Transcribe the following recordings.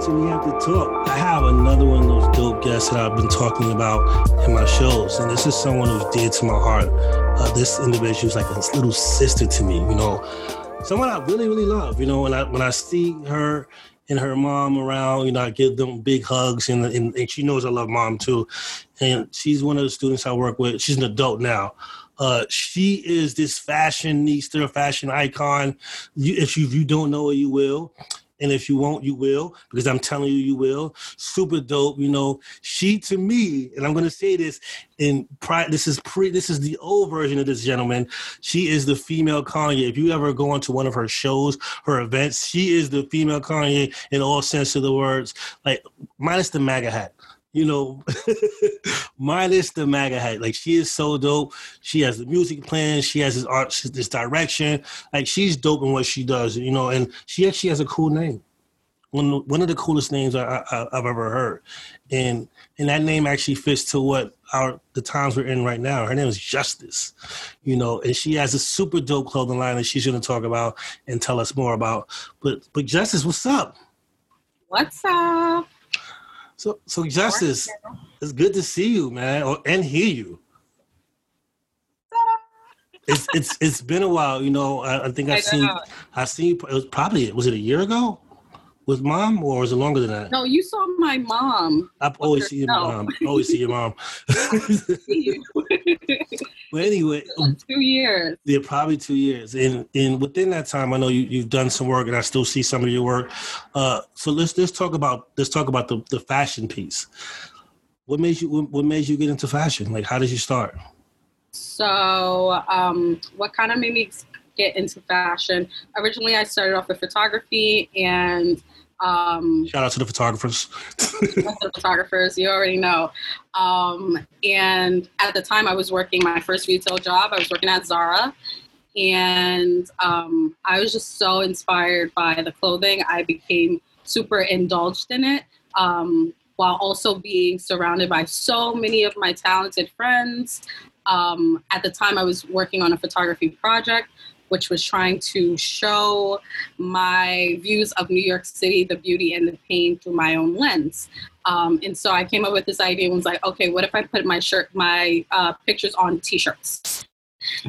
to We Have to Talk. I have another one of those dope guests that I've been talking about in my shows, and this is someone who's dear to my heart. Uh, this individual is like a little sister to me, you know, someone I really, really love. You know, when I when I see her and her mom around, you know, I give them big hugs, and, and, and she knows I love mom too. And she's one of the students I work with. She's an adult now. Uh, she is this fashionista, fashion icon. You, if you, if you don't know her, you will. And if you won't, you will, because I'm telling you, you will. Super dope, you know. She to me, and I'm gonna say this in pri- this is pre this is the old version of this gentleman. She is the female Kanye. If you ever go into one of her shows, her events, she is the female Kanye in all sense of the words. Like minus the MAGA hat you know, minus the MAGA hat. Like she is so dope. She has the music plan. She has this art, this direction. Like she's dope in what she does, you know. And she actually has a cool name. One one of the coolest names I, I've ever heard, and and that name actually fits to what our the times we're in right now. Her name is Justice, you know, and she has a super dope clothing line that she's going to talk about and tell us more about. But but Justice, what's up? What's up? So, so Justice, it's good to see you, man, or, and hear you. It's it's it's been a while, you know. I, I think I've seen I seen it was probably was it a year ago with mom or was it longer than that? No, you saw my mom. I've always see your mom. always see your mom. but anyway, two years. Yeah, probably two years. And and within that time, I know you you've done some work, and I still see some of your work. Uh, so let's let's talk about let's talk about the the fashion piece. What made you what made you get into fashion? Like, how did you start? So, um, what kind of made me get into fashion? Originally, I started off with photography and um, Shout out to the photographers. the photographers, you already know. Um, and at the time, I was working my first retail job. I was working at Zara, and um, I was just so inspired by the clothing. I became super indulged in it, um, while also being surrounded by so many of my talented friends. Um, at the time, I was working on a photography project which was trying to show my views of New York City, the beauty and the pain through my own lens. Um, and so I came up with this idea and was like, okay, what if I put my shirt, my uh, pictures on T-shirts?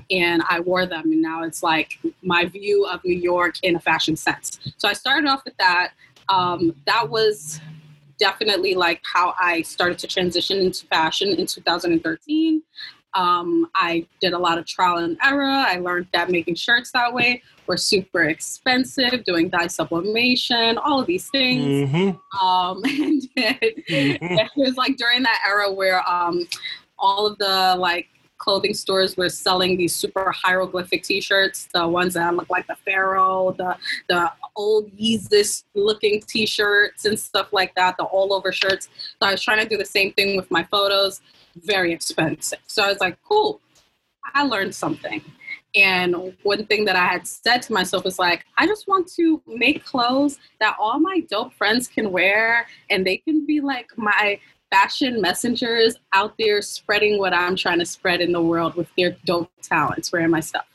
And I wore them, and now it's like my view of New York in a fashion sense. So I started off with that. Um, that was definitely like how I started to transition into fashion in 2013. Um, I did a lot of trial and error. I learned that making shirts that way were super expensive, doing dye sublimation, all of these things. Mm-hmm. Um, and it, mm-hmm. it, was like during that era where um, all of the like clothing stores were selling these super hieroglyphic t-shirts, the ones that look like the pharaoh, the the old Yeezus looking t-shirts and stuff like that, the all over shirts. So I was trying to do the same thing with my photos very expensive. So I was like, cool, I learned something. And one thing that I had said to myself was like, I just want to make clothes that all my dope friends can wear and they can be like my fashion messengers out there spreading what I'm trying to spread in the world with their dope talents, wearing my stuff.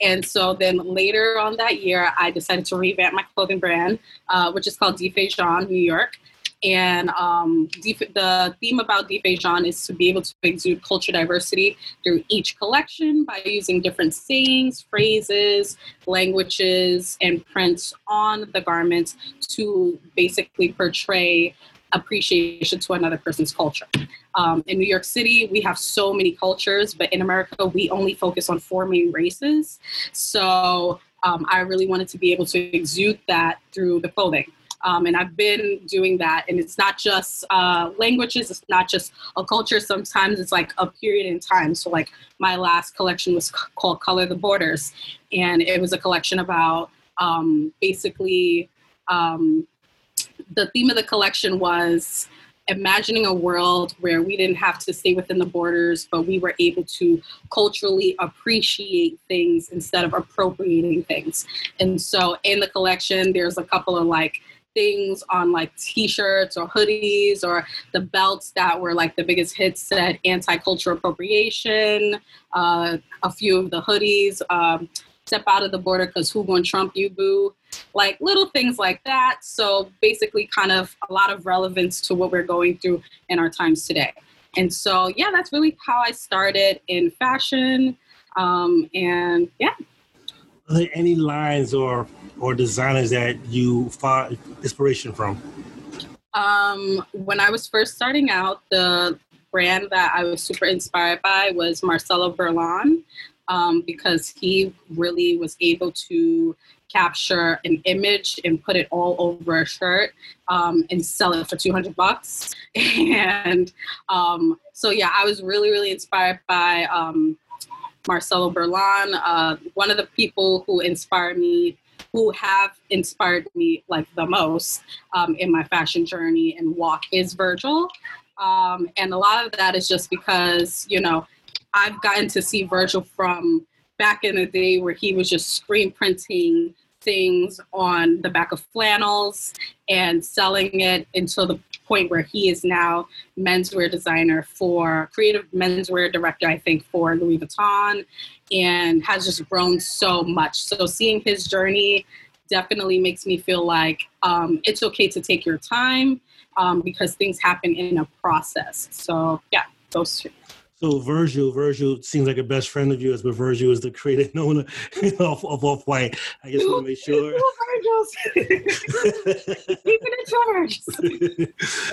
And so then later on that year, I decided to revamp my clothing brand, uh, which is called Defe Jean New York. And um, the theme about Defe Jean is to be able to exude culture diversity through each collection by using different sayings, phrases, languages, and prints on the garments to basically portray appreciation to another person's culture. Um, in New York City, we have so many cultures, but in America, we only focus on four main races. So um, I really wanted to be able to exude that through the clothing. Um, and I've been doing that. And it's not just uh, languages, it's not just a culture. Sometimes it's like a period in time. So, like, my last collection was called Color the Borders. And it was a collection about um, basically um, the theme of the collection was imagining a world where we didn't have to stay within the borders, but we were able to culturally appreciate things instead of appropriating things. And so in the collection, there's a couple of like things on like t-shirts or hoodies or the belts that were like the biggest hits said anti-cultural appropriation uh, a few of the hoodies um, step out of the border because who to trump you, boo? Like little things like that. So basically, kind of a lot of relevance to what we're going through in our times today. And so, yeah, that's really how I started in fashion. Um, and yeah. Are there any lines or or designers that you find inspiration from? Um, when I was first starting out, the brand that I was super inspired by was Marcelo Burlon um, because he really was able to capture an image and put it all over a shirt um, and sell it for 200 bucks. And um, so, yeah, I was really, really inspired by um, Marcelo Burlon, uh, one of the people who inspired me who have inspired me like the most um, in my fashion journey and walk is Virgil. Um, and a lot of that is just because, you know, I've gotten to see Virgil from back in the day where he was just screen printing things on the back of flannels and selling it until the point where he is now menswear designer for creative menswear director, I think, for Louis Vuitton, and has just grown so much. So seeing his journey definitely makes me feel like um, it's okay to take your time um, because things happen in a process. So yeah, those two. So Virgil, Virgil seems like a best friend of yours, but Virgil is the creative owner of, of Off White. I just want to make sure. Keeping in charge.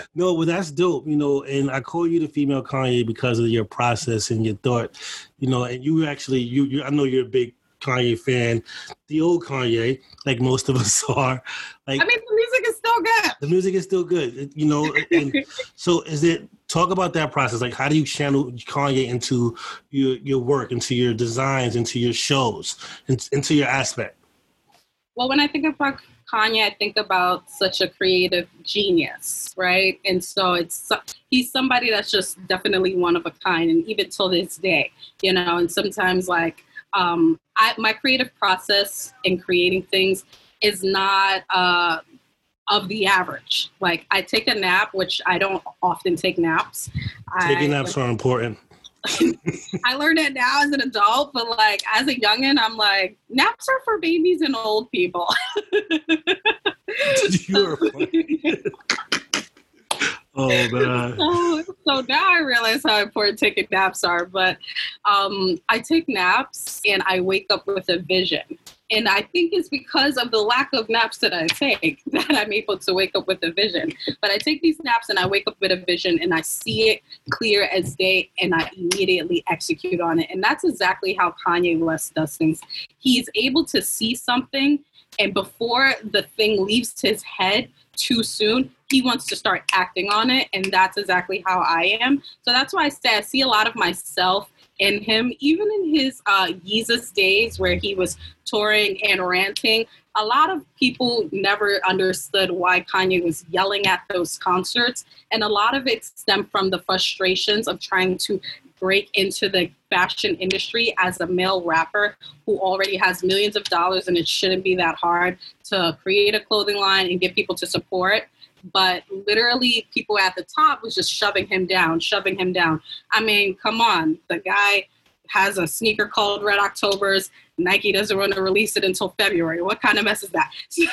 no, but that's dope, you know. And I call you the female Kanye because of your process and your thought, you know. And you actually, you, you I know you're a big Kanye fan, the old Kanye, like most of us are. Like, I mean, the music is still good. The music is still good, you know. And so, is it? Talk about that process. Like, how do you channel Kanye into your your work, into your designs, into your shows, into your aspect? Well, when I think about Kanye, I think about such a creative genius, right? And so it's he's somebody that's just definitely one of a kind, and even till this day, you know. And sometimes like um, I, my creative process in creating things is not uh, of the average. Like I take a nap, which I don't often take naps. Taking I, naps are important. I learned it now as an adult, but like as a youngin, I'm like naps are for babies and old people. you are funny. Oh man. So, so, now I realize how important taking naps are. But um, I take naps and I wake up with a vision. And I think it's because of the lack of naps that I take that I'm able to wake up with a vision. But I take these naps and I wake up with a vision and I see it clear as day and I immediately execute on it. And that's exactly how Kanye West does things. He's able to see something and before the thing leaves his head too soon, he wants to start acting on it. And that's exactly how I am. So that's why I say I see a lot of myself in him, even in his uh, Yeezus days where he was touring and ranting. A lot of people never understood why Kanye was yelling at those concerts. And a lot of it stemmed from the frustrations of trying to break into the fashion industry as a male rapper who already has millions of dollars and it shouldn't be that hard to create a clothing line and get people to support but literally people at the top was just shoving him down, shoving him down. I mean, come on, the guy has a sneaker called Red Octobers. Nike doesn't want to release it until February. What kind of mess is that? So,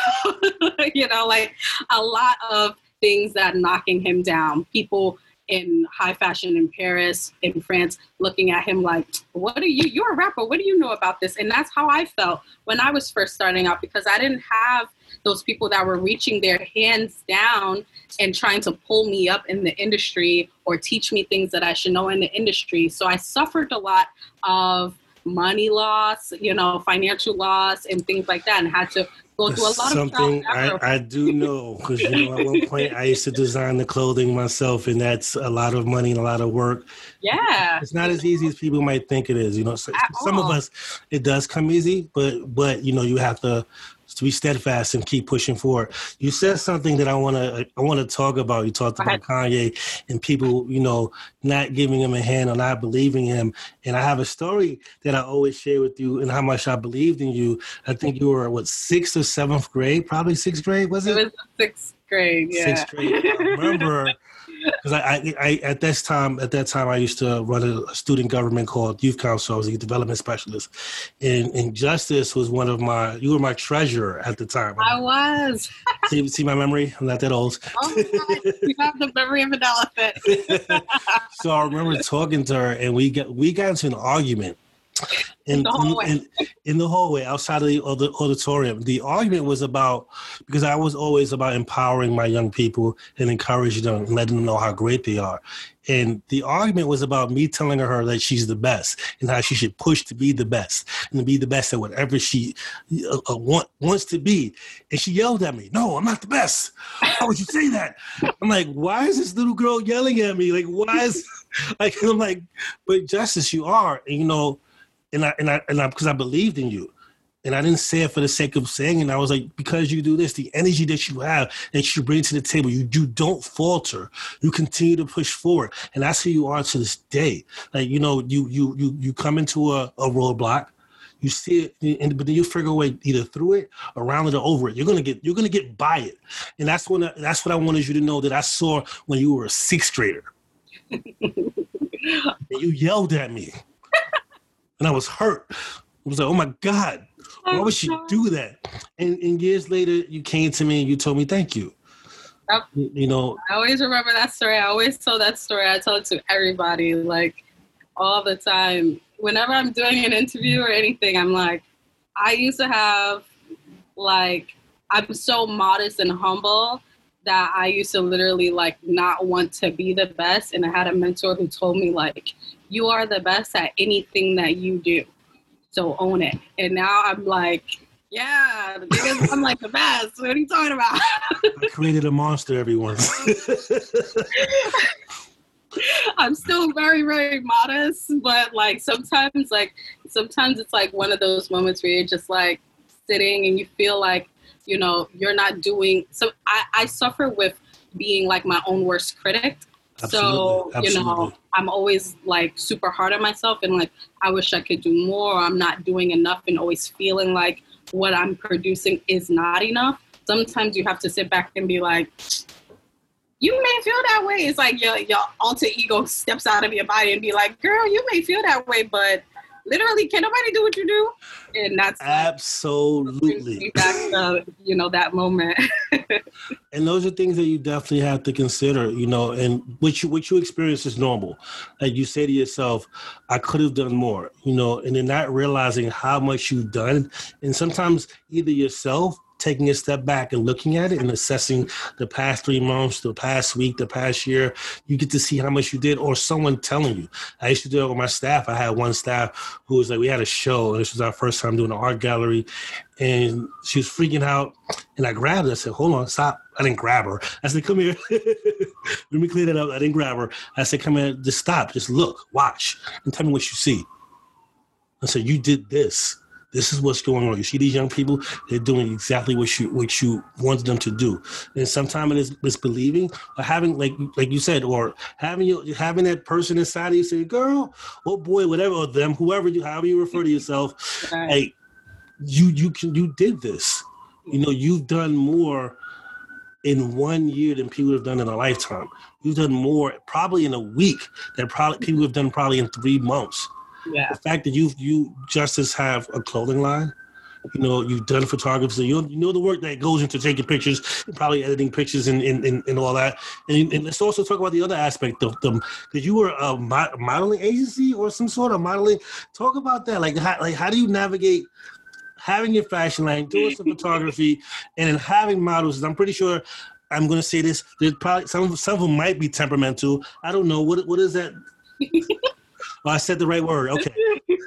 you know, like a lot of things that knocking him down. People in high fashion in Paris, in France, looking at him like, what are you? You're a rapper. What do you know about this? And that's how I felt when I was first starting out because I didn't have those people that were reaching their hands down and trying to pull me up in the industry or teach me things that I should know in the industry. So I suffered a lot of money loss, you know, financial loss and things like that and had to go a lot Something of I, I do know because you know at one point I used to design the clothing myself, and that's a lot of money and a lot of work. Yeah, it's not as easy as people might think it is. You know, so, some all. of us it does come easy, but but you know you have to to be steadfast and keep pushing forward. You said something that I want to I want to talk about. You talked about Kanye and people, you know, not giving him a hand or not believing him. And I have a story that I always share with you and how much I believed in you. I think you were what sixth or seventh grade, probably sixth grade, was it? It was sixth grade. Yeah. Sixth grade. I remember Because I, I, I, at this time, at that time, I used to run a student government called Youth Council. I was a development specialist, and, and Justice was one of my. You were my treasurer at the time. I was. see, see my memory. I'm not that old. Oh you have the memory of an elephant. so I remember talking to her, and we got we got into an argument in, in, in, in, the hallway outside of the, of the, auditorium. The argument was about because I was always about empowering my young people and encouraging them and letting them know how great they are. And the argument was about me telling her that she's the best and how she should push to be the best and to be the best at whatever she uh, uh, want, wants to be. And she yelled at me, No, I'm not the best. How would you say that? I'm like, Why is this little girl yelling at me? Like, why is, like, I'm like, But Justice, you are. And, you know, and I and I and I because I believed in you. And I didn't say it for the sake of saying it. I was like, because you do this, the energy that you have, that you bring to the table, you, you don't falter. You continue to push forward. And that's who you are to this day. Like, you know, you you you you come into a, a roadblock, you see it, and, but then you figure a way either through it, around it, or over it. You're gonna get you're gonna get by it. And that's when I, that's what I wanted you to know that I saw when you were a sixth grader. and you yelled at me and I was hurt. I was like, oh my God, why would she do that? And, and years later, you came to me and you told me thank you. Yep. You know, I always remember that story. I always tell that story. I tell it to everybody, like all the time. Whenever I'm doing an interview or anything, I'm like, I used to have like I'm so modest and humble that I used to literally like not want to be the best. And I had a mentor who told me like, you are the best at anything that you do. So own it. And now I'm like, yeah, because I'm like the best. What are you talking about? I created a monster, everyone. I'm still very, very modest, but like sometimes, like sometimes it's like one of those moments where you're just like sitting and you feel like, you know, you're not doing. So I, I suffer with being like my own worst critic. Absolutely. So, Absolutely. you know, I'm always like super hard on myself and like, I wish I could do more. I'm not doing enough and always feeling like what I'm producing is not enough. Sometimes you have to sit back and be like, you may feel that way. It's like your, your alter ego steps out of your body and be like, girl, you may feel that way, but literally, can nobody do what you do? And that's absolutely back to, you know that moment. and those are things that you definitely have to consider, you know, and what you what you experience is normal. Like you say to yourself, I could have done more, you know, and then not realizing how much you've done, and sometimes either yourself taking a step back and looking at it and assessing the past three months, the past week, the past year, you get to see how much you did, or someone telling you. I used to do it with my staff. I had one staff who was like, we had a show, and this was our first time doing an art gallery, and she was freaking out. And I grabbed her. I said, hold on, stop. I didn't grab her. I said, come here. Let me clear that up. I didn't grab her. I said, come here, just stop, just look, watch, and tell me what you see. I said, you did this this is what's going on. You see these young people, they're doing exactly what you what you wanted them to do. And sometimes it is misbelieving or having like like you said, or having you having that person inside of you say, girl, or boy, whatever, or them, whoever you however you refer to mm-hmm. yourself, right. hey, you you can you did this. You know, you've done more in one year than people have done in a lifetime. You've done more probably in a week than probably people have done probably in three months. Yeah. The fact that you you justice have a clothing line, you know, you've done photography, you, you know the work that goes into taking pictures, and probably editing pictures and, and, and, and all that. And, and, let's also talk about the other aspect of them, because you were a modeling agency or some sort of modeling. Talk about that. Like, how, like how do you navigate having your fashion line, doing some photography, and then having models? I'm pretty sure I'm going to say this. There's probably some some of them might be temperamental. I don't know what what is that. Oh, I said the right word. Okay.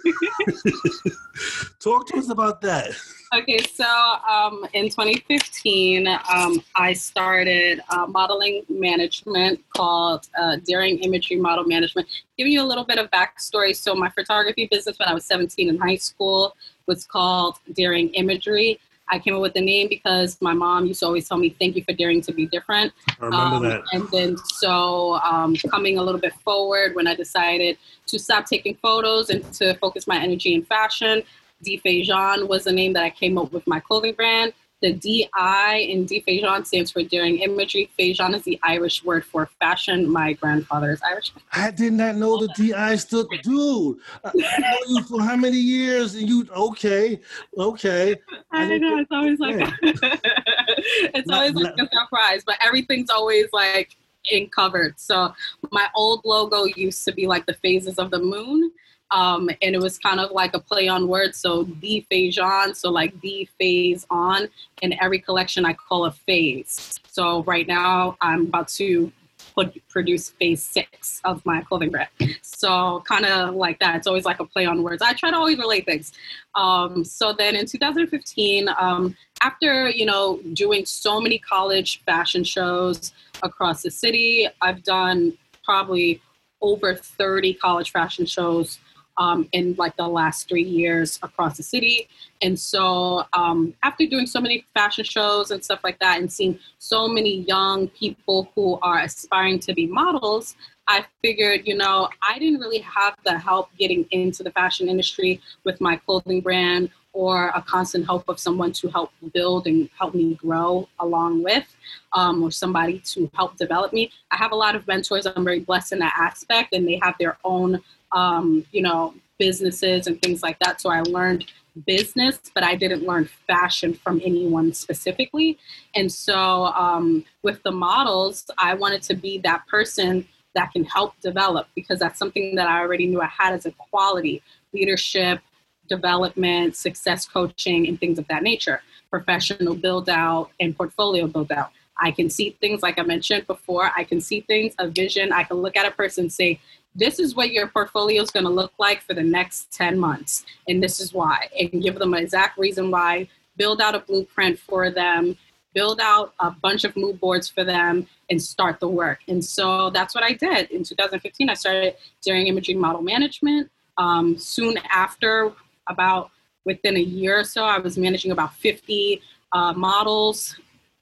Talk to us about that. Okay, so um, in 2015, um, I started uh, modeling management called uh, Daring Imagery Model Management. Giving you a little bit of backstory. So, my photography business when I was 17 in high school was called Daring Imagery. I came up with the name because my mom used to always tell me, "Thank you for daring to be different." I remember um, that. And then, so um, coming a little bit forward, when I decided to stop taking photos and to focus my energy in fashion, D. Jean was the name that I came up with my clothing brand. The DI in DFaison stands for Daring Imagery. Faison is the Irish word for fashion. My grandfather is Irish. I did not know the DI stood. Dude, I know you for how many years? And you okay? Okay. I, I know it's always like it's not, always like not, a surprise, but everything's always like in covered. So my old logo used to be like the phases of the moon. Um, and it was kind of like a play on words. So the phase on, so like the phase on. In every collection, I call a phase. So right now, I'm about to put, produce phase six of my clothing brand. So kind of like that. It's always like a play on words. I try to always relate things. Um, so then in 2015, um, after you know doing so many college fashion shows across the city, I've done probably over 30 college fashion shows um, in like the last three years across the city. And so um, after doing so many fashion shows and stuff like that and seeing so many young people who are aspiring to be models, I figured, you know, I didn't really have the help getting into the fashion industry with my clothing brand or a constant help of someone to help build and help me grow along with, um, or somebody to help develop me. I have a lot of mentors. I'm very blessed in that aspect, and they have their own um, you know, businesses and things like that. So I learned business, but I didn't learn fashion from anyone specifically. And so um, with the models, I wanted to be that person that can help develop because that's something that I already knew I had as a quality leadership, development, success coaching, and things of that nature, professional build out, and portfolio build out. I can see things like I mentioned before. I can see things, a vision. I can look at a person say, this is what your portfolio is going to look like for the next 10 months and this is why and give them an exact reason why build out a blueprint for them build out a bunch of mood boards for them and start the work and so that's what i did in 2015 i started doing Imagery model management um, soon after about within a year or so i was managing about 50 uh, models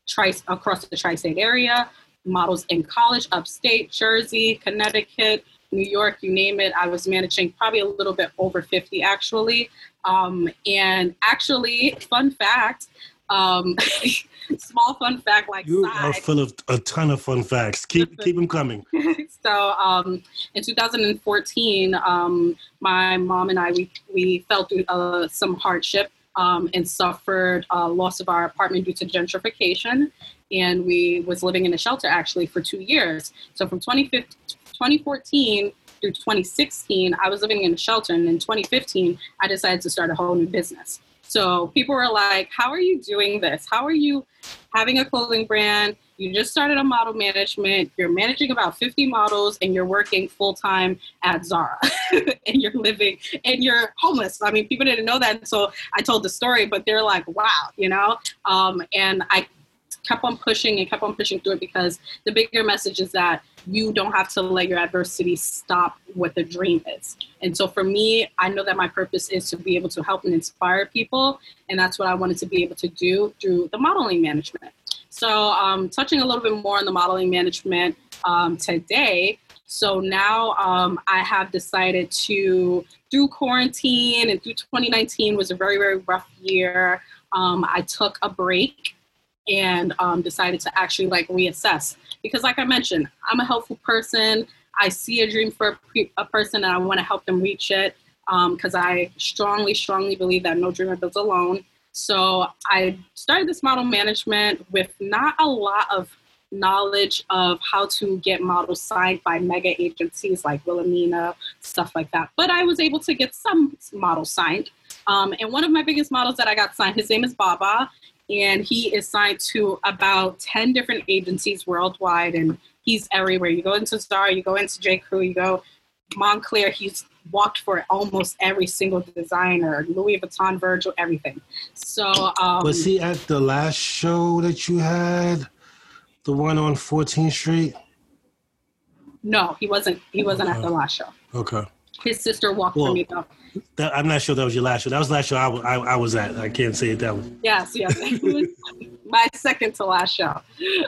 tri- across the tri-state area models in college upstate jersey connecticut New York, you name it. I was managing probably a little bit over 50 actually. Um, and actually, fun fact, um, small fun fact like you side. are full of a ton of fun facts. Keep keep them coming. so um, in 2014, um, my mom and I we we felt uh, some hardship um, and suffered uh, loss of our apartment due to gentrification, and we was living in a shelter actually for two years. So from 2014 through 2016, I was living in a shelter. And in 2015, I decided to start a whole new business. So people were like, How are you doing this? How are you having a clothing brand? You just started a model management, you're managing about 50 models, and you're working full time at Zara. and you're living, and you're homeless. I mean, people didn't know that. So I told the story, but they're like, Wow, you know? Um, and I kept on pushing and kept on pushing through it because the bigger message is that you don't have to let your adversity stop what the dream is. And so for me, I know that my purpose is to be able to help and inspire people. And that's what I wanted to be able to do through the modeling management. So, um, touching a little bit more on the modeling management um, today. So now um, I have decided to, through quarantine and through 2019 was a very, very rough year. Um, I took a break and um, decided to actually like reassess. Because like i mentioned i'm a helpful person. I see a dream for a, a person and i want to help them reach it because um, i strongly strongly believe that no dreamer builds alone. So i started this model management with not a lot of knowledge of how to get models signed by mega agencies like wilhelmina stuff like that but i was able to get some models signed. Um, and one of my biggest models that i got signed his name is baba and he is signed to about 10 different agencies worldwide and he's everywhere. You go into star you go into j. Crew you go montclair he's walked for almost every single designer louis vuitton virgil everything. So um, was he at the last show that you had? The one on 14th street? No he wasn't. He wasn't okay. at the last show. Okay. His sister walked well, for me though that, I'm not sure that was your last show. That was the last show I, was at. I can't say it that way. Yes, yes. my second to last show.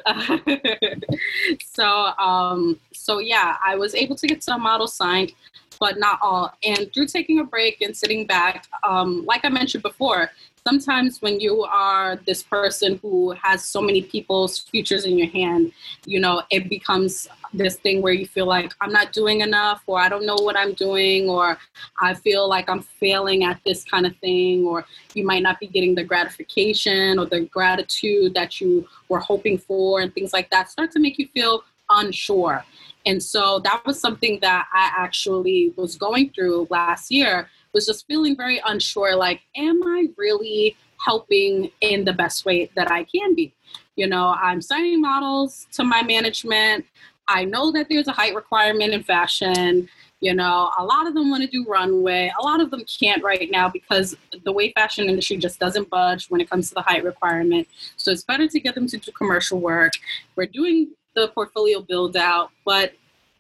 so, um, so yeah, I was able to get some models signed, but not all. And through taking a break and sitting back, um, like I mentioned before, sometimes when you are this person who has so many people's futures in your hand, you know, it becomes this thing where you feel like I'm not doing enough, or I don't know what I'm doing, or I feel like I'm failing at this kind of thing, or you might not be getting the gratification or the gratitude that you were hoping for, and things like that start to make you feel unsure. And so that was something that I actually was going through last year was just feeling very unsure like am I really helping in the best way that I can be? You know, I'm signing models to my management. I know that there's a height requirement in fashion. You know, a lot of them want to do runway. A lot of them can't right now because the way fashion industry just doesn't budge when it comes to the height requirement. So it's better to get them to do commercial work. We're doing the portfolio build out, but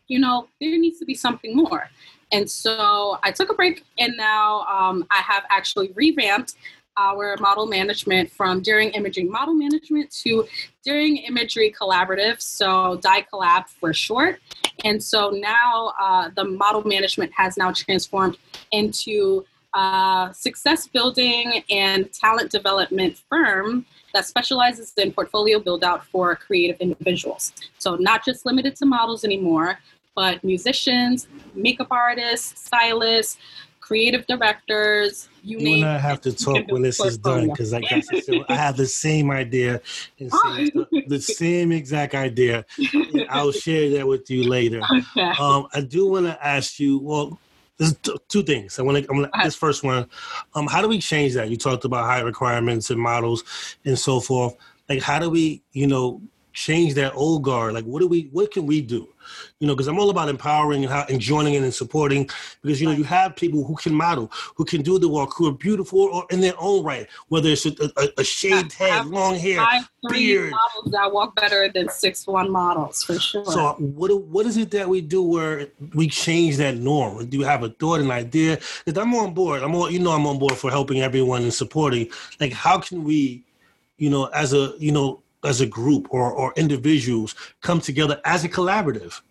you know, there needs to be something more. And so I took a break, and now um, I have actually revamped our model management from Daring Imagery Model Management to Daring Imagery Collaborative, so DI Collab for short. And so now uh, the model management has now transformed into a success building and talent development firm that specializes in portfolio build out for creative individuals. So, not just limited to models anymore, but musicians, makeup artists, stylists, creative directors, you, you and I have to talk when this is done because I I have the same idea, and same, the same exact idea. I'll share that with you later. Okay. Um, I do want to ask you. Well, there's two things. I want to. I'm this first one. Um, how do we change that? You talked about high requirements and models and so forth. Like, how do we, you know, change that old guard? Like, what do we? What can we do? you know, because I'm all about empowering and, how, and joining in and supporting. Because you know, you have people who can model, who can do the work, who are beautiful or in their own right, whether it's a, a, a shaved head, long hair, beard. models that walk better than six one models for sure. So what what is it that we do where we change that norm? Do you have a thought, an idea? Because I'm on board. I'm all you know, I'm on board for helping everyone and supporting. Like, how can we, you know, as a you know as a group or, or individuals come together as a collaborative.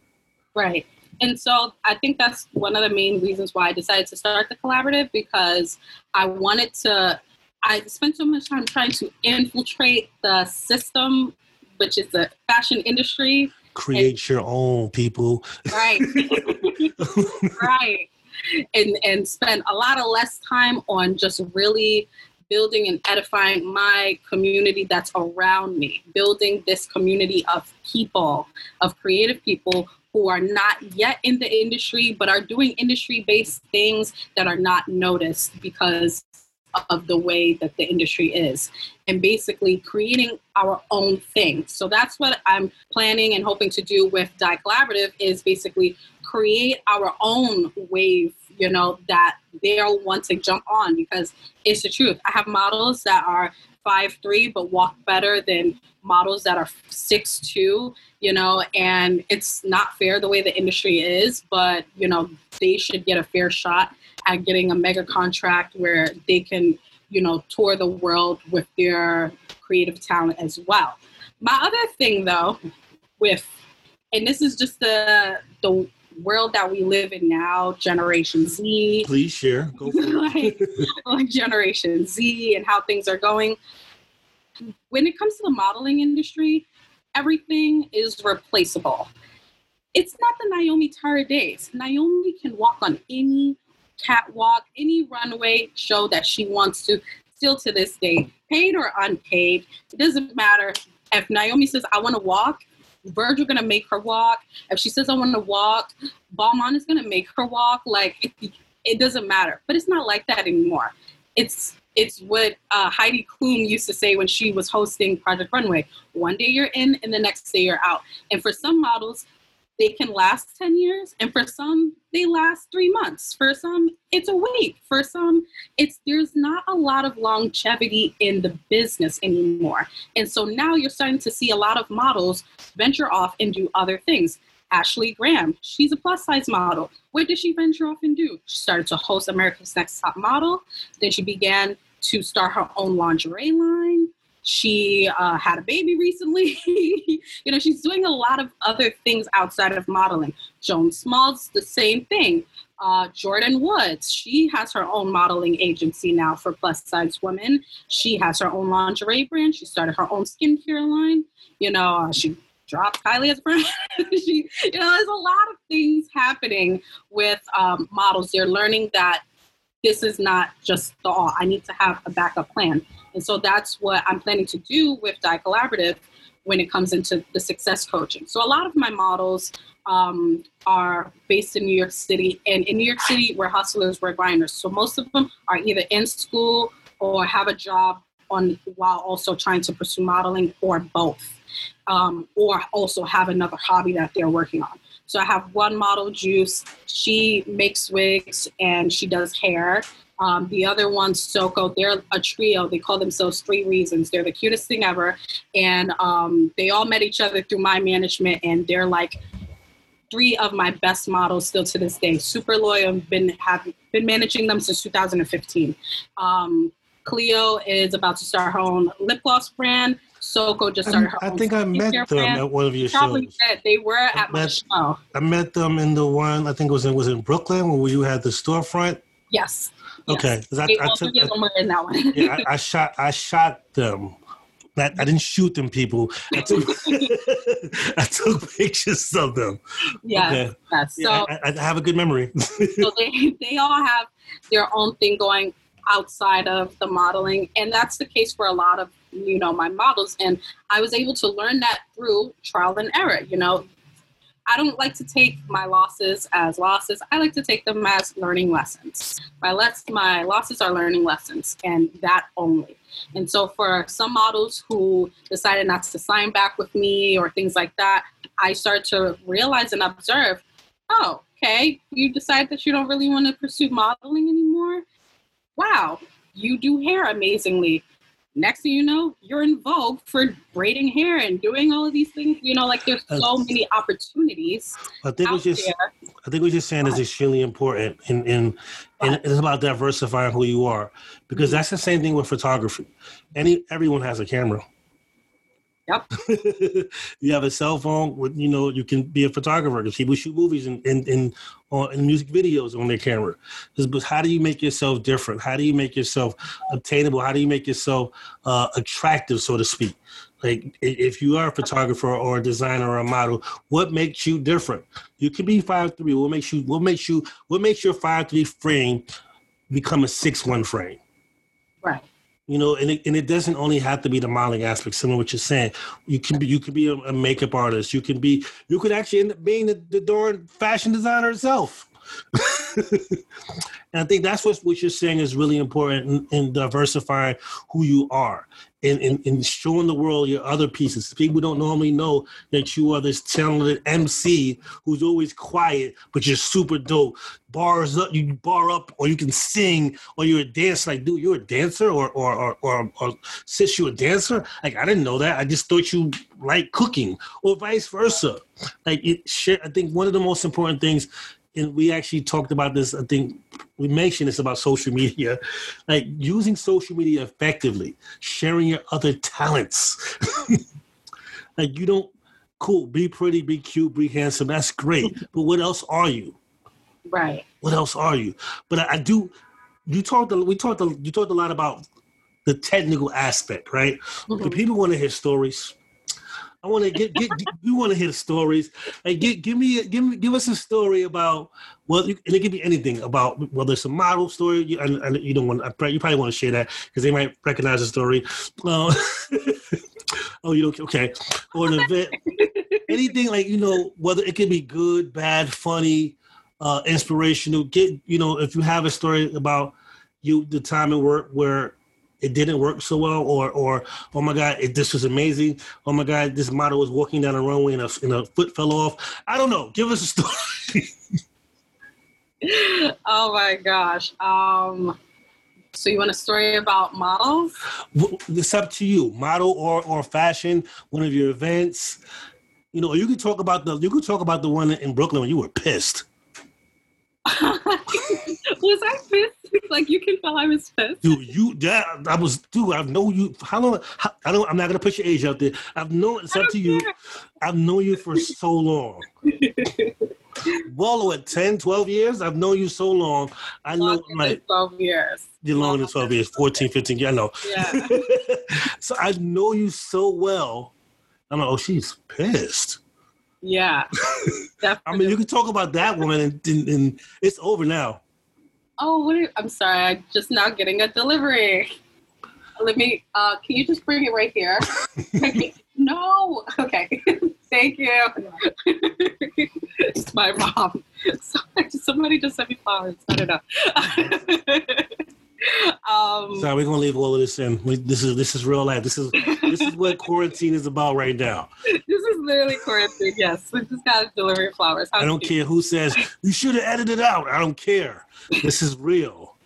Right. And so I think that's one of the main reasons why I decided to start the collaborative because I wanted to, I spent so much time trying to infiltrate the system, which is the fashion industry. Create and, your own people. Right. right. And, and spend a lot of less time on just really building and edifying my community that's around me, building this community of people, of creative people who are not yet in the industry but are doing industry based things that are not noticed because of the way that the industry is. And basically creating our own thing. So that's what i'm planning and hoping to do with DI collaborative is basically create our own wave you know, that they'll want to jump on because it's the truth. I have models that are five three but walk better than models that are six two, you know, and it's not fair the way the industry is, but you know, they should get a fair shot at getting a mega contract where they can, you know, tour the world with their creative talent as well. My other thing though, with and this is just the the world that we live in now, Generation Z. Please share. Go for like, like Generation Z and how things are going. When it comes to the modeling industry, everything is replaceable. It's not the Naomi Tara days. Naomi can walk on any catwalk, any runway show that she wants to, still to this day, paid or unpaid. It doesn't matter. If Naomi says, I want to walk, Virgil gonna make her walk. If she says I want to walk, Balmain is gonna make her walk. Like it, it, doesn't matter. But it's not like that anymore. It's it's what uh, Heidi Klum used to say when she was hosting Project Runway. One day you're in, and the next day you're out. And for some models, they can last 10 years and for some they last three months. For some it's a week. For some it's there's not a lot of longevity in the business anymore. And so now you're starting to see a lot of models venture off and do other things. Ashley graham she's a plus size model. What did she venture off and do? She started to host america's next top model. Then she began to start her own lingerie line she uh, had a baby recently. you know, she's doing a lot of other things outside of modeling. Joan Smalls, the same thing. Uh, Jordyn Woods, she has her own modeling agency now for plus size women. She has her own lingerie brand. She started her own skincare line. You know, uh, she dropped Kylie as a friend. she, you know, there's a lot of things happening with um, models. They're learning that this is not just the all. I need to have a backup plan. And so that's what I'm planning to do with DI Collaborative when it comes into the success coaching. So a lot of my models um, are based in New York City, and in New York City, we're hustlers, we're grinders. So most of them are either in school or have a job on while also trying to pursue modeling, or both, um, or also have another hobby that they're working on. So I have one model, Juice. She makes wigs and she does hair. Um, the other one, Soko, they're a trio. They call themselves Three Reasons. They're the cutest thing ever. And um, they all met each other through my management, and they're like three of my best models still to this day. Super loyal. Been have been managing them since 2015. Um, Cleo is about to start her own lip gloss brand. Soko just started her I own think I met them brand. at one of your Probably shows. did. They were at my show. I met them in the one I think it was in was in Brooklyn where you had the storefront. Yes. Okay, Yes. 'cause I- I took- three of them were in that one. Yeah, I, I shot I shot them. I, I didn't shoot them, people. I took I took pictures of them. yes. Okay. yes. So, Yeah, I, I have a good memory. so they, they all have their own thing going outside of the modeling. And that's the case for a lot of, you know, my models. And I was able to learn that through trial and error. You know, I don't like to take my losses as losses. I like to take them as learning lessons. My less my losses are learning lessons and that only. And so for some models who decided not to sign back with me or things like that, I start to realize and observe, oh, okay, you decide that you don't really want to pursue modeling anymore. Wow, you do hair amazingly. Next thing you know, you're in vogue for braiding hair and doing all of these things. You know, like there's so many opportunities I think what you're, there. I think what you're saying is extremely important, and and and it's about diversifying who you are, because mm-hmm. that's the same thing with photography. Any everyone has a camera. Yep. you have a cell phone with you know you can be a photographer because people shoot movies and and and, uh, and music videos on their camera. But how do you make yourself different? How do you make yourself obtainable? How do you make yourself uh, attractive, so to speak? Like if you are a photographer or a designer or a model, what makes you different? You can be five three. What makes you? What makes you? What makes your five three frame become a six one frame? Right. You know, and it, and it doesn't only have to be the modeling aspect. Similar to what you're saying, you can be you can be a, a makeup artist. You can be you could actually end up being the, the darn fashion designer itself. And I think that's what what you're saying is really important in, in diversifying who you are and, and showing the world your other pieces. People don't normally know that you are this talented MC who's always quiet, but you're super dope. Bars up, you bar up, or you can sing, or you're a dancer. Like, dude, you're a dancer, or or or or, or sis, you a dancer. Like, I didn't know that. I just thought you like cooking, or vice versa. Like, it. I think one of the most important things and we actually talked about this. I think we mentioned this about social media, like using social media effectively, sharing your other talents. like you don't, cool, be pretty, be cute, be handsome. That's great, but what else are you? Right. What else are you? But I, I do. You talked. a- We talked. a- You talked a lot about the technical aspect, right? But Mhm. people want to hear stories. I want to get, get we want to hear the stories. Like, give, give me, give me, give us a story about well, and it could be anything about whether it's a model story. You, you don't want, I you probably want to share that because they might recognize the story. Uh, oh, you don't, okay, or an event, anything like you know, whether it could be good, bad, funny, uh, inspirational. Get you know, if you have a story about you, the time at work where it didn't work so well, or or oh my god, it, this was amazing. Oh my god, this model was walking down a runway and a, and a foot fell off. I don't know. Give us a story. oh my gosh. Um, so you want a story about models? W- it's up to you, model or or fashion. One of your events. You know, you could talk about the you could talk about the one in Brooklyn when you were pissed. was I pissed? Like you can tell I was pissed. Dude, you that I was dude. I've known you. How long? How, I don't. I'm not gonna put your age out there. I've known. It's up to you. I've known you for so long. well, at 10, 12 years? I've known you so long. I know like 12 years. You're longer than 12 years, 14, 15 years. I know. Yeah. so I know you so well. I'm like, oh, she's pissed. Yeah. I mean, you can talk about that woman and, and, and it's over now. Oh, what you, I'm sorry. I'm just now getting a delivery. Let me, uh, can you just bring it right here? no. Okay. Thank you. it's my mom. Somebody just sent me flowers. I don't know. um, Sorry, we're gonna leave all of this in. We, this is this is real life. This is this is what quarantine is about right now. This is literally quarantine. Yes, we just got a delivery of flowers. How I don't care who says you should have edited it out. I don't care. This is real.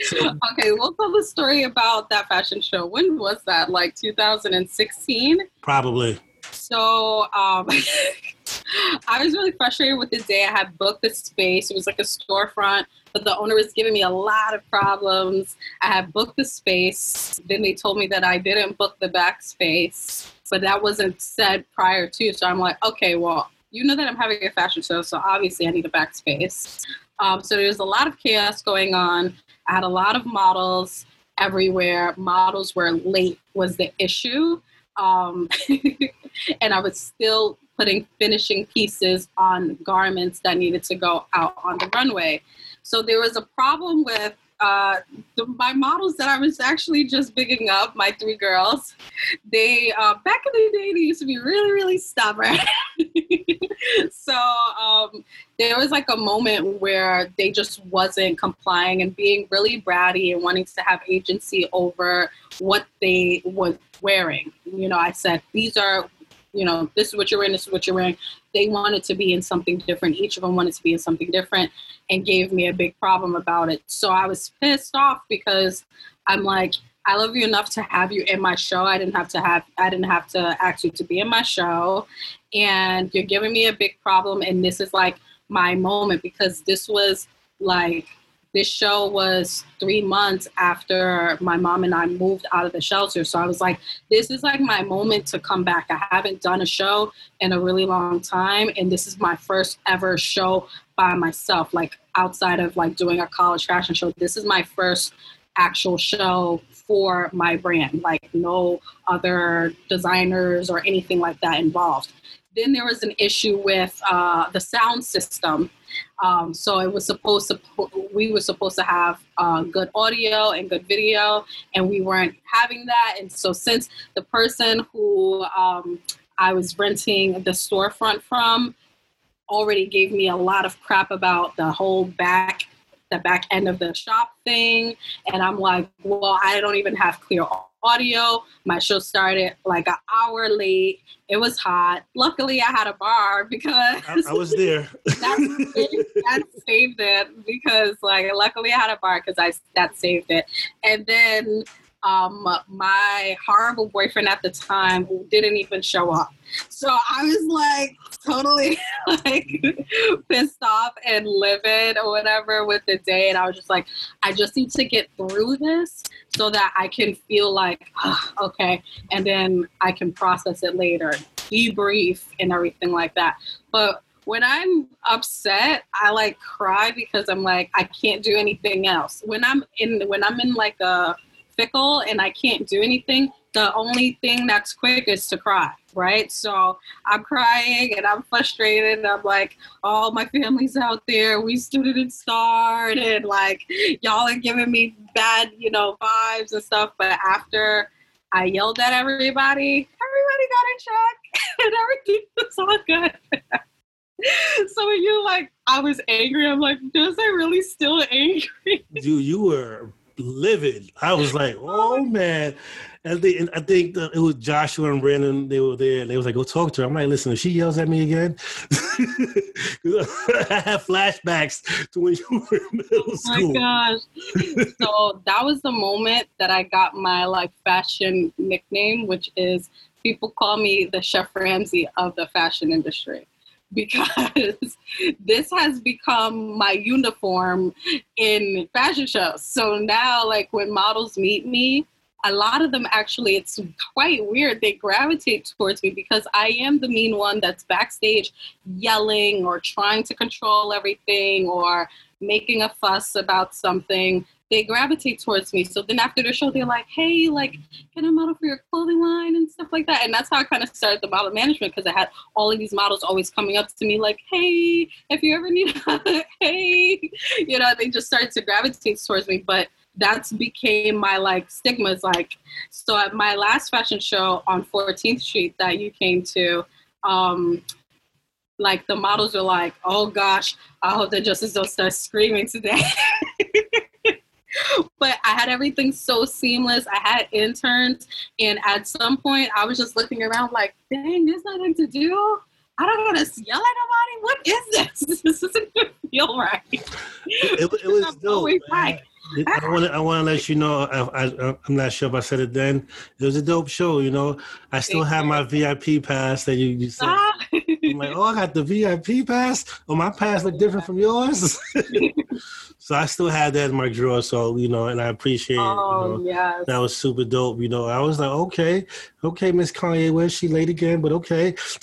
So, okay, we'll tell the story about that fashion show. When was that? Like 2016? Probably. So um, I was really frustrated with the day. I had booked the space. It was like a storefront, but the owner was giving me a lot of problems. I had booked the space. Then they told me that I didn't book the back space, but that wasn't said prior to. So I'm like, okay, well, you know that I'm having a fashion show, so obviously I need a back space. Um, so there's a lot of chaos going on. I had a lot of models everywhere. Models were late was the issue. Um, and I was still putting finishing pieces on garments that needed to go out on the runway. So there was a problem with uh, the, my models that I was actually just bigging up, my three girls, they uh, back in the day they used to be really really stubborn. so um, there was like a moment where they just wasn't complying and being really bratty and wanting to have agency over what they were wearing. You know, I said these are you know, this is what you're wearing, this is what you're wearing. They wanted to be in something different. Each of them wanted to be in something different and gave me a big problem about it. So I was pissed off because I'm like, I love you enough to have you in my show. I didn't have to have I didn't have to ask you to be in my show. And you're giving me a big problem and this is like my moment because this was like this show was three months after my mom and I moved out of the shelter. So I was like, this is like my moment to come back. I haven't done a show in a really long time. And this is my first ever show by myself, like outside of like doing a college fashion show. This is my first actual show for my brand, like no other designers or anything like that involved. Then there was an issue with uh, the sound system um, so it was supposed to, we were supposed to have uh, good audio and good video, and we weren't having that. And so since the person who um, I was renting the storefront from already gave me a lot of crap about the whole back the back end of the shop thing and i'm like well i don't even have clear audio. My show started like an hour late. It was hot. Luckily i had a bar because i, I was there. That, that saved it because like luckily i had a bar because i that saved it. And then um, my horrible boyfriend at the time didn't even show up. So I was like totally like pissed off and livid or whatever with the day. And I was just like, I just need to get through this so that I can feel like, oh, okay. And then I can process it later, debrief and everything like that. But when I'm upset, I like cry because I'm like, I can't do anything else. When I'm in, when I'm in like a, fickle and I can't do anything, the only thing that's quick is to cry, right? So I'm crying and I'm frustrated. And I'm like, all my family's out there. We stood and start and like y'all are giving me bad, you know, vibes and stuff. But after I yelled at everybody, everybody got in check and everything was all good. so you like, I was angry. I'm like, does I really still angry? Dude, you were livid. I was like, oh. oh man. And they, and I think it was Joshua and Brandon. They were there, and they was like, "Go talk to her." I'm like, "Listen, if she yells at me again, I have flashbacks to when you were in middle school." Oh my gosh! so that was the moment that I got my like fashion nickname, which is people call me the Chef Ramsay of the fashion industry because this has become my uniform in fashion shows. So now, like when models meet me, a lot of them actually, it's quite weird. They gravitate towards me because I am the mean one that's backstage yelling or trying to control everything or making a fuss about something they gravitate towards me. So then after the show, they're like, hey, like, can I model for your clothing line and stuff like that? And that's how I kind of started the model management because I had all of these models always coming up to me like, hey, if you ever need, hey, you know, they just started to gravitate towards me. But that's became my like stigmas like so at my last fashion show on 14th street that you came to um like the models were like oh gosh i hope the justice don't start screaming today but I had everything so seamless. I had interns, and at some point, I was just looking around like, dang, there's nothing to do. I don't want to yell at nobody. What is this? This doesn't feel right. It, it, it was dope. Right. I want to. I want to let you know. I, I, am not sure if I said it then. It was a dope show. You know, I still have my VIP pass that you, you said. Ah. I'm like, oh, I got the VIP pass. Oh, my pass look different from yours. So I still had that in my drawer. So you know, and I appreciate. Oh you know, yes. That was super dope. You know, I was like, okay, okay, Miss Kanye, where's she late again? But okay.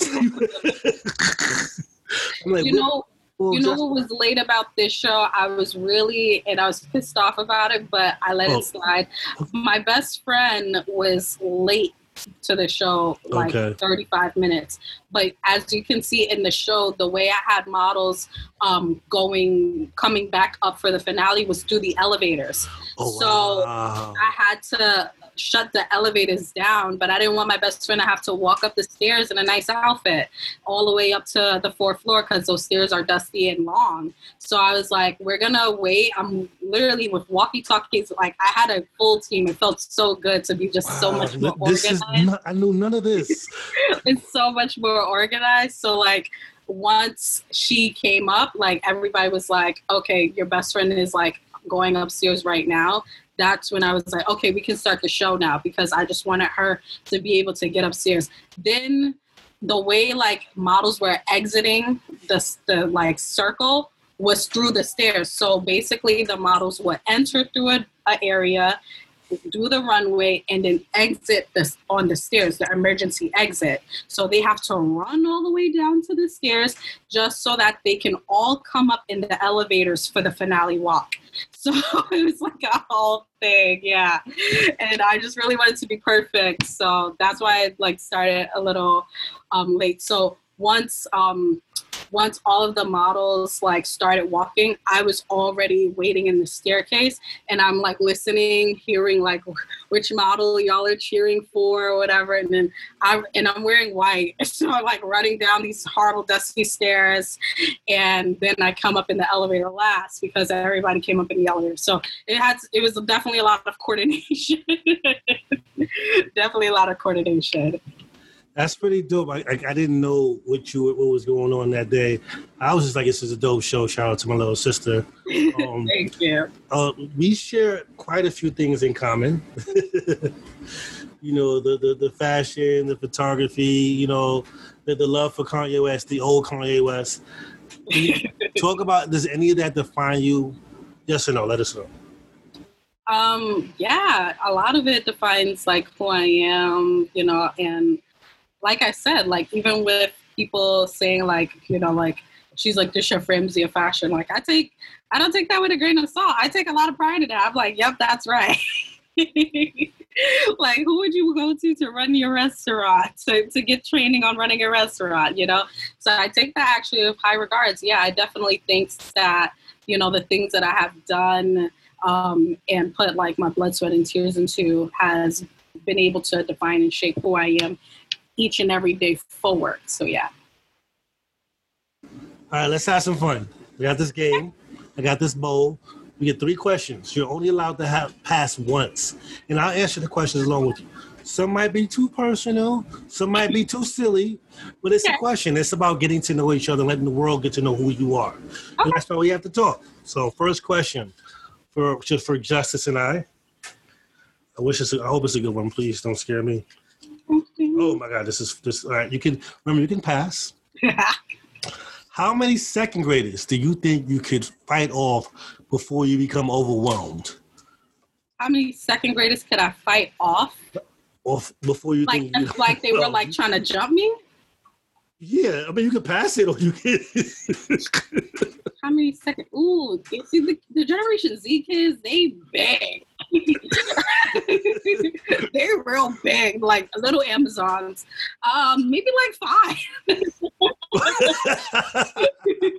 like, you know you know what was late about this show? I was really, and I was pissed off about it, but I let oh. it slide. My best friend was late to the show like okay. 35 minutes but as you can see in the show the way i had models um, going coming back up for the finale was through the elevators oh, so wow. i had to shut the elevators down, but I didn't want my best friend to have to walk up the stairs in a nice outfit all the way up to the fourth floor because those stairs are dusty and long. So I was like, we're gonna wait. I'm literally with walkie talkies. Like I had a full team. It felt so good to be just wow. so much more this organized. Not, I knew none of this. it's so much more organized. So like once she came up, like everybody was like, okay, your best friend is like going upstairs right now that's when I was like, okay, we can start the show now because I just wanted her to be able to get upstairs. Then the way like models were exiting the, the like circle was through the stairs. So basically the models would enter through a, a area do the runway and then exit this on the stairs, the emergency exit. So they have to run all the way down to the stairs just so that they can all come up in the elevators for the finale walk. So it was like a whole thing, yeah. And I just really wanted to be perfect. So that's why I like started a little um, late. So once um, once all of the models like started walking, I was already waiting in the staircase and I'm like listening, hearing like which model y'all are cheering for or whatever. And then I and I'm wearing white. So I'm like running down these horrible dusty stairs. And then I come up in the elevator last because everybody came up in the elevator. So it had it was definitely a lot of coordination. definitely a lot of coordination. That's pretty dope. I, I, I, didn't know what you what was going on that day. I was just like, this is a dope show. Shout out to my little sister. Um, Thank you. Uh, we share quite a few things in common. you know, the, the the fashion, the photography. You know, the, the love for Kanye West, the old Kanye West. talk about does any of that define you? Yes or no? Let us know. Um, yeah, a lot of it defines like who I am, you know, and like I said, like even with people saying like, you know, like she's like this your flimsy of fashion. Like I take I don't take that with a grain of salt. I take a lot of pride in that. I'm like, yep, that's right. like who would you go to to run your restaurant to, to get training on running a restaurant you know so i take that actually with high regards yeah i definitely think that you know the things that i have done um, and put like my blood sweat and tears into has been able to define and shape who i am each and every day forward. So yeah. All right, let's have some fun. We got this game. I got this bowl. We get three questions. You're only allowed to have pass once, and I'll answer the questions along with you. Some might be too personal, some might be too silly, but it's a question. It's about getting to know each other, letting the world get to know who you are. Okay. that's why we have to talk. So, first question for just for Justice and I. I wish it's. A, I hope it's a good one. Please don't scare me. Oh my God, this is this. All right, you can remember you can pass. How many second graders do you think you could fight off before you become overwhelmed? how many second graders could I fight off? Or before you like, think like they were like trying to jump me. Yeah, I mean you can pass it or you can. how many second? Ooh, see the, the Generation Z kids, they big. They're real big, like little Amazons. Um, maybe like five.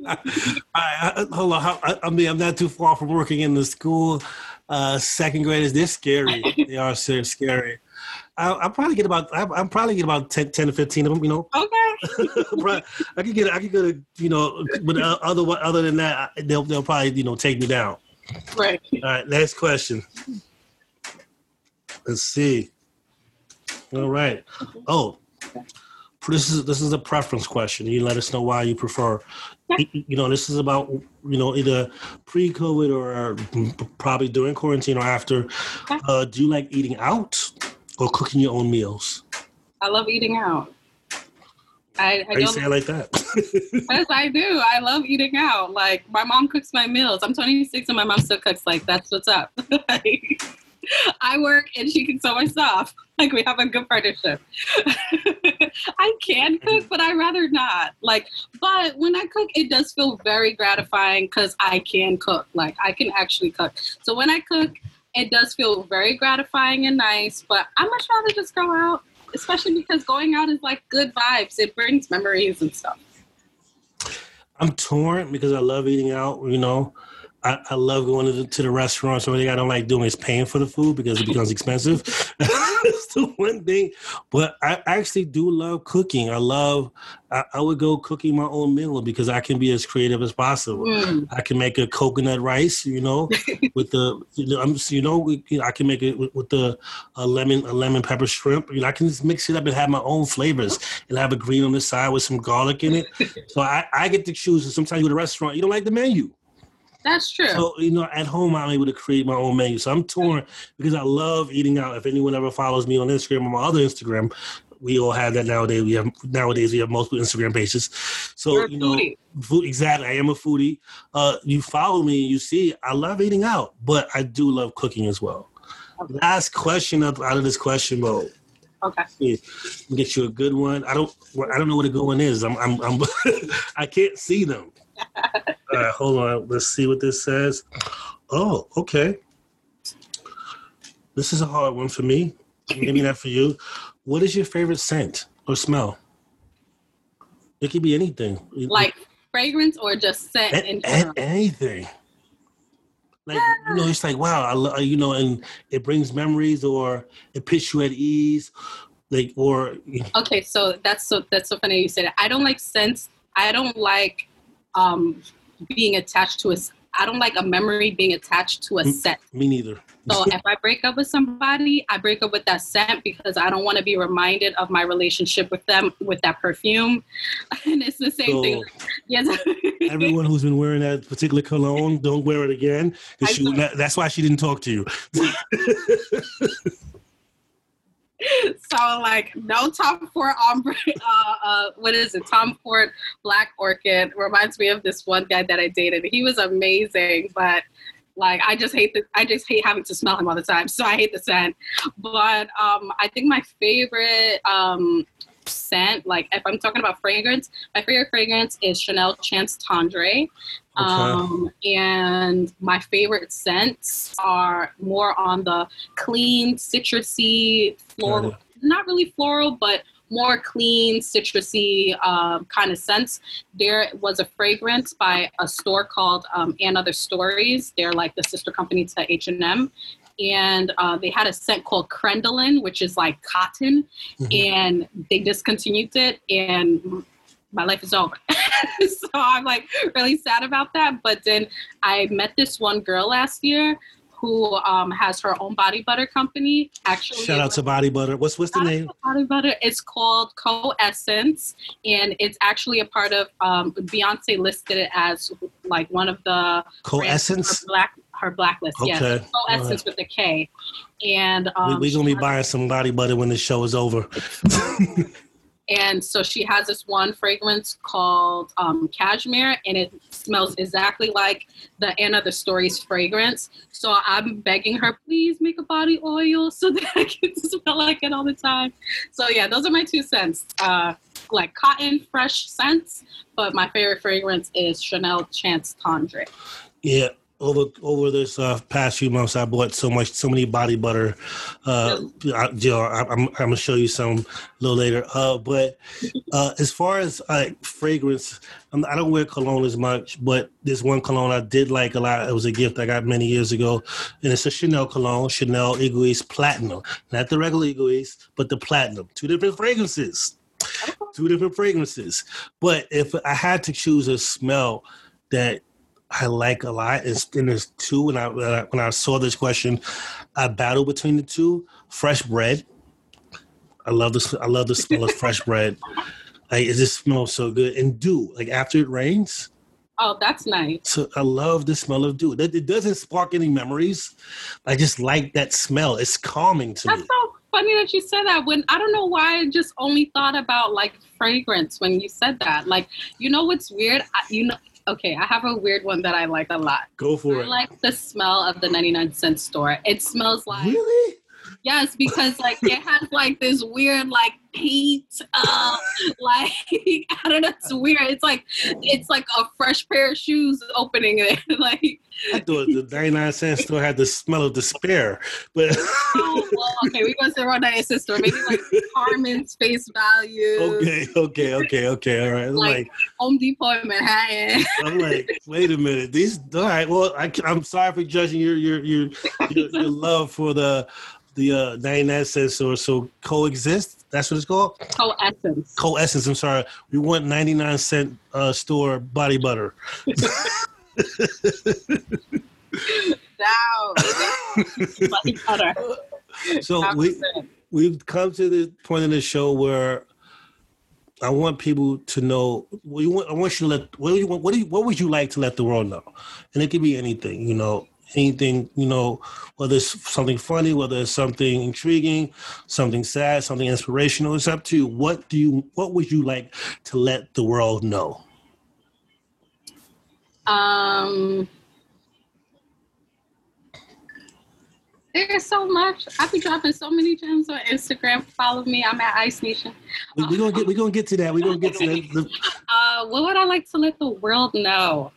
I, I, hold on. I, I, mean, I'm not too far from working in the school. Uh, second graders, they're scary. they are so scary. I, will probably get about. I, am probably get about 10, 10, to fifteen of them. You know. Okay. I could get. I could get. You know. But other other than that, they'll they'll probably you know take me down. Right. All right. Next question. Let's see. All right. Oh, this is this is a preference question. You let us know why you prefer. You know, this is about you know either pre-COVID or probably during quarantine or after. Uh, do you like eating out or cooking your own meals? I love eating out. I, I you say it like that? yes, I do. I love eating out. Like my mom cooks my meals. I'm 26 and my mom still cooks. Like that's what's up. I work and she can all my stuff. Like we have a good partnership. I can cook, but I rather not. Like, but when I cook, it does feel very gratifying because I can cook. Like I can actually cook. So when I cook, it does feel very gratifying and nice. But I much rather just go out, especially because going out is like good vibes. It brings memories and stuff. I'm torn because I love eating out. You know, I, I love going to the, to the restaurants. Only thing I don't like doing is paying for the food because it becomes expensive. That's the one thing. But I actually do love cooking. I love. I, I, would go cooking my own meal because I can be as creative as possible. Mm. I can make a coconut rice, you know, with the you know, I'm you know, you know I can make it with, with the a lemon a lemon pepper shrimp. You know, I can just mix it up and have my own flavors and have a green on the side with some garlic in it. so I, I get to choose. Sometimes you go to a restaurant, you don't like the menu. That's true. So you know, at home I'm able to create my own menu. So I'm torn because I love eating out. If anyone ever follows me on Instagram or my other Instagram, we all have that nowadays. We have nowadays we have multiple Instagram pages. So You're you know, food, exactly. I am a foodie. Uh, you follow me, you see, I love eating out, but I do love cooking as well. Okay. Last question up out of this question mode. Okay. Get you a good one. I don't. I don't know what a good one is. I'm. I'm. I'm I can't see them. All right, hold on. Let's see what this says. Oh, okay. This is a hard one for me. Maybe not for you. What is your favorite scent or smell? It could be anything. Like fragrance or just scent a- in general? Anything. Like you know, it's like wow, I lo- you know, and it brings memories or it puts you at ease, like or. Okay, so that's so that's so funny you said it. I don't like scents. I don't like um, being attached to a I don't like a memory being attached to a scent. Me neither. so if I break up with somebody, I break up with that scent because I don't want to be reminded of my relationship with them with that perfume. And it's the same so, thing. Yes. everyone who's been wearing that particular cologne, don't wear it again. She, that's why she didn't talk to you. so like no Tom Ford ombre. Uh, uh, what is it? Tom Ford Black Orchid reminds me of this one guy that I dated. He was amazing, but like I just hate the I just hate having to smell him all the time. So I hate the scent. But um, I think my favorite um, scent, like if I'm talking about fragrance, my favorite fragrance is Chanel Chance Tendre. Okay. Um, and my favorite scents are more on the clean, citrusy, floral, not really floral, but more clean, citrusy um, kind of scents. There was a fragrance by a store called um, And Other Stories. They're like the sister company to H&M. And uh, they had a scent called Crendolin, which is like cotton. Mm-hmm. And they discontinued it. And my life is over. so I'm like really sad about that. But then I met this one girl last year who um, has her own body butter company. Actually, shout out to Body Butter. What's what's the name? Body Butter. It's called Co Essence, and it's actually a part of um, Beyonce listed it as like one of the Co Essence black her blacklist. Okay. Yes, Co Essence right. with a K. And um, we, are gonna be buying some body butter when the show is over. And so she has this one fragrance called um, Cashmere, and it smells exactly like the And Other Stories fragrance. So I'm begging her, please make a body oil so that I can smell like it all the time. So yeah, those are my two scents. Uh, like cotton fresh scents, but my favorite fragrance is Chanel Chance Tendre. Yeah, over over this uh, past few months, I bought so much, so many body butter. Uh, I, you know, I, am I'm gonna show you some a little later. Uh, but uh, as far as uh, fragrance, I'm, I do not wear cologne as much, but this one cologne I did like a lot. It was a gift I got many years ago, and it's a Chanel cologne, Chanel Egoist Platinum, not the regular Egoist, but the Platinum. Two different fragrances. Two different fragrances. But if I had to choose a smell that I like a lot. It's, and there's two. When I uh, when I saw this question, I battled between the two. Fresh bread. I love this. I love the smell of fresh bread. Like it just smells so good. And dew, like after it rains. Oh, that's nice. So I love the smell of dew. It, it doesn't spark any memories. I just like that smell. It's calming to that's me. That's so funny that you said that. When I don't know why I just only thought about like fragrance when you said that. Like, you know what's weird? I, you know, okay, I have a weird one that I like a lot. Go for I it. I like the smell of the 99 cent store. It smells like Really? Yes, because like it has like this weird like paint, uh, like I don't know, it's weird. It's like it's like a fresh pair of shoes opening it. like I thought the 99 cent store had the smell of despair, but oh, well, okay, we go to the 99 cent store. Maybe like Carmen's face value. Okay, okay, okay, okay. All right. Like, like Home Depot in Manhattan. I'm like, wait a minute. These all right. Well, I, am sorry for judging your your your your, your love for the the uh, 99 cents or so coexist. That's what it's called. Coessence. Coessence. I'm sorry. We want 99 cent uh, store body butter. So we we've come to the point in the show where I want people to know. Want, I want you to let. What do you want? What do you, What would you like to let the world know? And it could be anything. You know, anything, you know, whether it's something funny, whether it's something intriguing, something sad, something inspirational, it's up to you. What do you what would you like to let the world know? Um There's so much. I be dropping so many gems on Instagram. Follow me. I'm at Ice Nation. We're we gonna get we're gonna get to that. We're gonna get to that. Uh, what would I like to let the world know?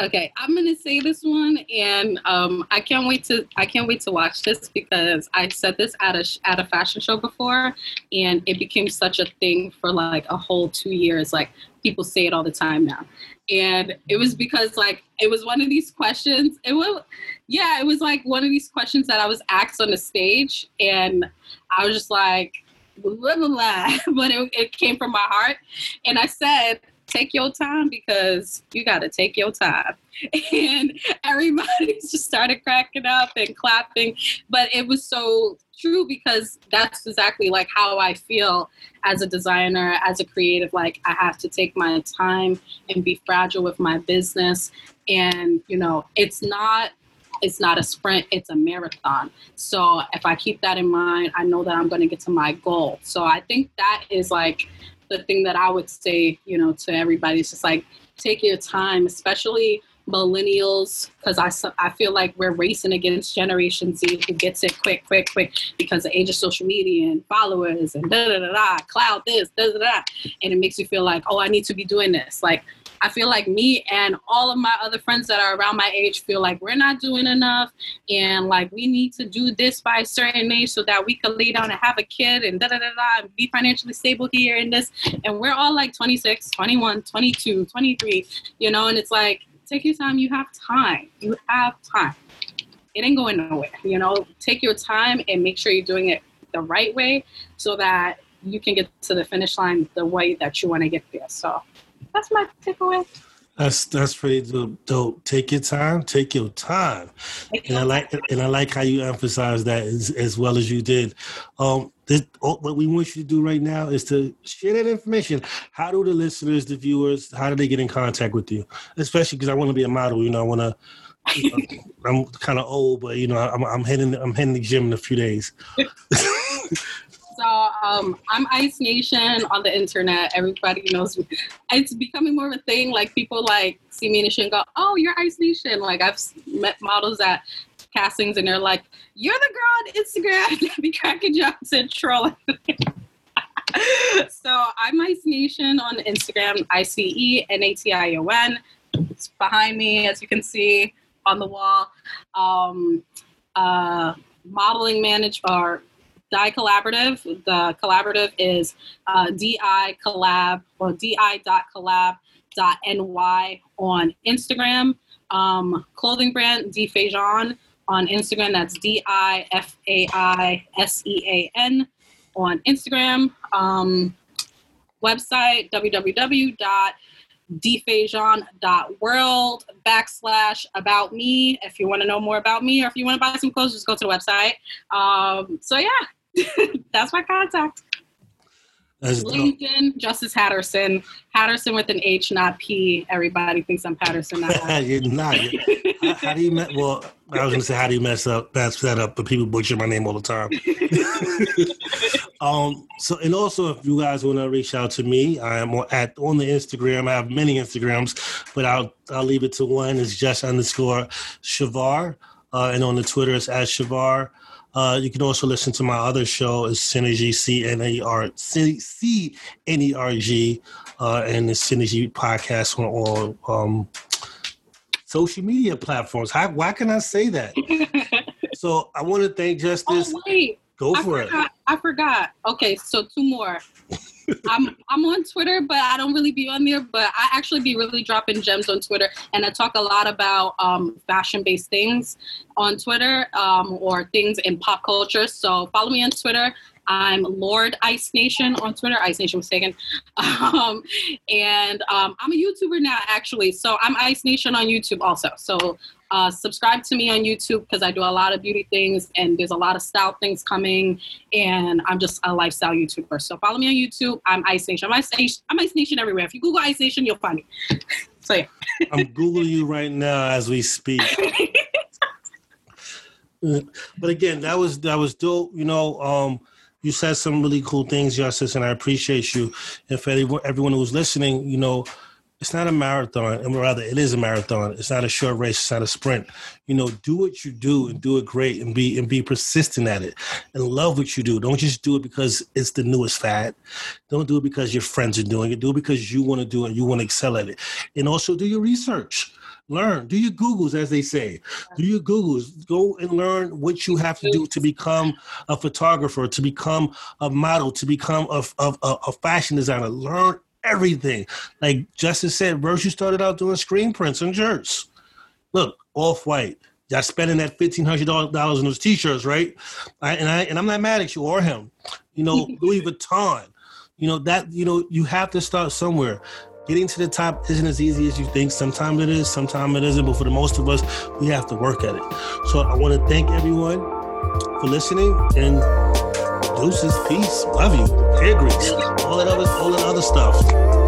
Okay, I'm gonna say this one, and um, I can't wait to I can't wait to watch this because I said this at a at a fashion show before, and it became such a thing for like a whole two years. Like people say it all the time now, and it was because like it was one of these questions. It was yeah, it was like one of these questions that I was asked on the stage, and I was just like. Blah, blah, blah. but it, it came from my heart and i said take your time because you got to take your time. And everybody just started cracking up and clapping. But it was so true because that's exactly like how I feel as a designer, as a creative. Like I have to take my time and be fragile with my business. And, you know, it's not it's not a sprint, it's a marathon. So if I keep that in mind, I know that I'm going to get to my goal. So I think that is like the thing that I would say, you know, to everybody is just like take your time, especially millennials, because I, I feel like we're racing against Generation Z who gets it quick, quick, quick because the age of social media and followers and da da da da, cloud this, da da da. And it makes you feel like, oh, I need to be doing this. Like, I feel like me and all of my other friends that are around my age feel like we're not doing enough and like we need to do this by a certain age so that we can lay down and have a kid and da da da da and be financially stable here and this. And we're all like 26, 21, 22, 23, you know, and it's like, take your time. You have time. You have time. It ain't going nowhere, you know. Take your time and make sure you're doing it the right way so that you can get to the finish line the way that you want to get there. So that's my takeaway. That's that's pretty dope. Take your time. Take your time, and I like and I like how you emphasize that as, as well as you did. Um, this, oh, what we want you to do right now is to share that information. How do the listeners, the viewers, how do they get in contact with you? Especially because I want to be a model. You know, I want to. You know, I'm kind of old, but you know, I'm, I'm heading I'm heading the gym in a few days. So um, I'm Ice Nation on the internet. Everybody knows me. It's becoming more of a thing. Like people like see me in the show and go, "Oh, you're Ice Nation." Like I've met models at castings and they're like, "You're the girl on Instagram that be cracking jokes and trolling." so I'm Ice Nation on Instagram. I C E N A T I O N. It's behind me, as you can see on the wall. Um, uh, modeling manage or DI Collaborative. The collaborative is uh, DI Collab or di.collab.ny on Instagram. Um, clothing brand D Faisan on Instagram. That's D I F A I S E A N on Instagram. Um, website www.dfaisan.world backslash about me if you want to know more about me or if you want to buy some clothes just go to the website um, so yeah That's my contact. That's LinkedIn, dope. Justice Hatterson. Hatterson with an H, not P. Everybody thinks I'm Patterson. Not You're not. how, how, do you mess? Well, I was gonna say how do you mess up, mess that up, but people butcher my name all the time. um. So, and also, if you guys want to reach out to me, I am at on the Instagram. I have many Instagrams, but I'll I'll leave it to one. It's just underscore Shavar, uh, and on the Twitter it's at Shavar. Uh, you can also listen to my other show, is Synergy C N A R C N E R G, uh, and the Synergy podcast on all um, social media platforms. How, why can I say that? so I want to thank Justice. Oh wait, go I for forgot, it. I forgot. Okay, so two more. I'm I'm on Twitter, but I don't really be on there. But I actually be really dropping gems on Twitter, and I talk a lot about um, fashion based things on Twitter um, or things in pop culture. So follow me on Twitter. I'm Lord Ice Nation on Twitter. Ice Nation was taken, um, and um, I'm a YouTuber now actually. So I'm Ice Nation on YouTube also. So uh, subscribe to me on YouTube because I do a lot of beauty things and there's a lot of style things coming. And I'm just a lifestyle YouTuber. So follow me on YouTube. I'm Ice Nation. I'm Ice Nation, I'm Ice Nation everywhere. If you Google Ice Nation, you'll find me. so yeah. I'm Googling you right now as we speak. but again, that was that was dope. You know, um, you said some really cool things, Justice, and I appreciate you. And for everyone who's listening, you know, it's not a marathon, and rather it is a marathon. It's not a short race. It's not a sprint. You know, do what you do and do it great, and be and be persistent at it, and love what you do. Don't just do it because it's the newest fad. Don't do it because your friends are doing it. Do it because you want to do it you want to excel at it. And also do your research. Learn. Do your Googles, as they say. Do your Googles. Go and learn what you have to do to become a photographer, to become a model, to become a, a, a fashion designer. Learn everything. Like Justin said, Virgil started out doing screen prints and shirts. Look, off white. Y'all spending that fifteen hundred dollars on those t-shirts, right? I, and I and I'm not mad at you or him. You know, Louis Vuitton. You know that you know you have to start somewhere. Getting to the top isn't as easy as you think. Sometimes it is, sometimes it isn't. But for the most of us, we have to work at it. So I want to thank everyone for listening and deuces, peace, love you, hair grease, all that other, all that other stuff.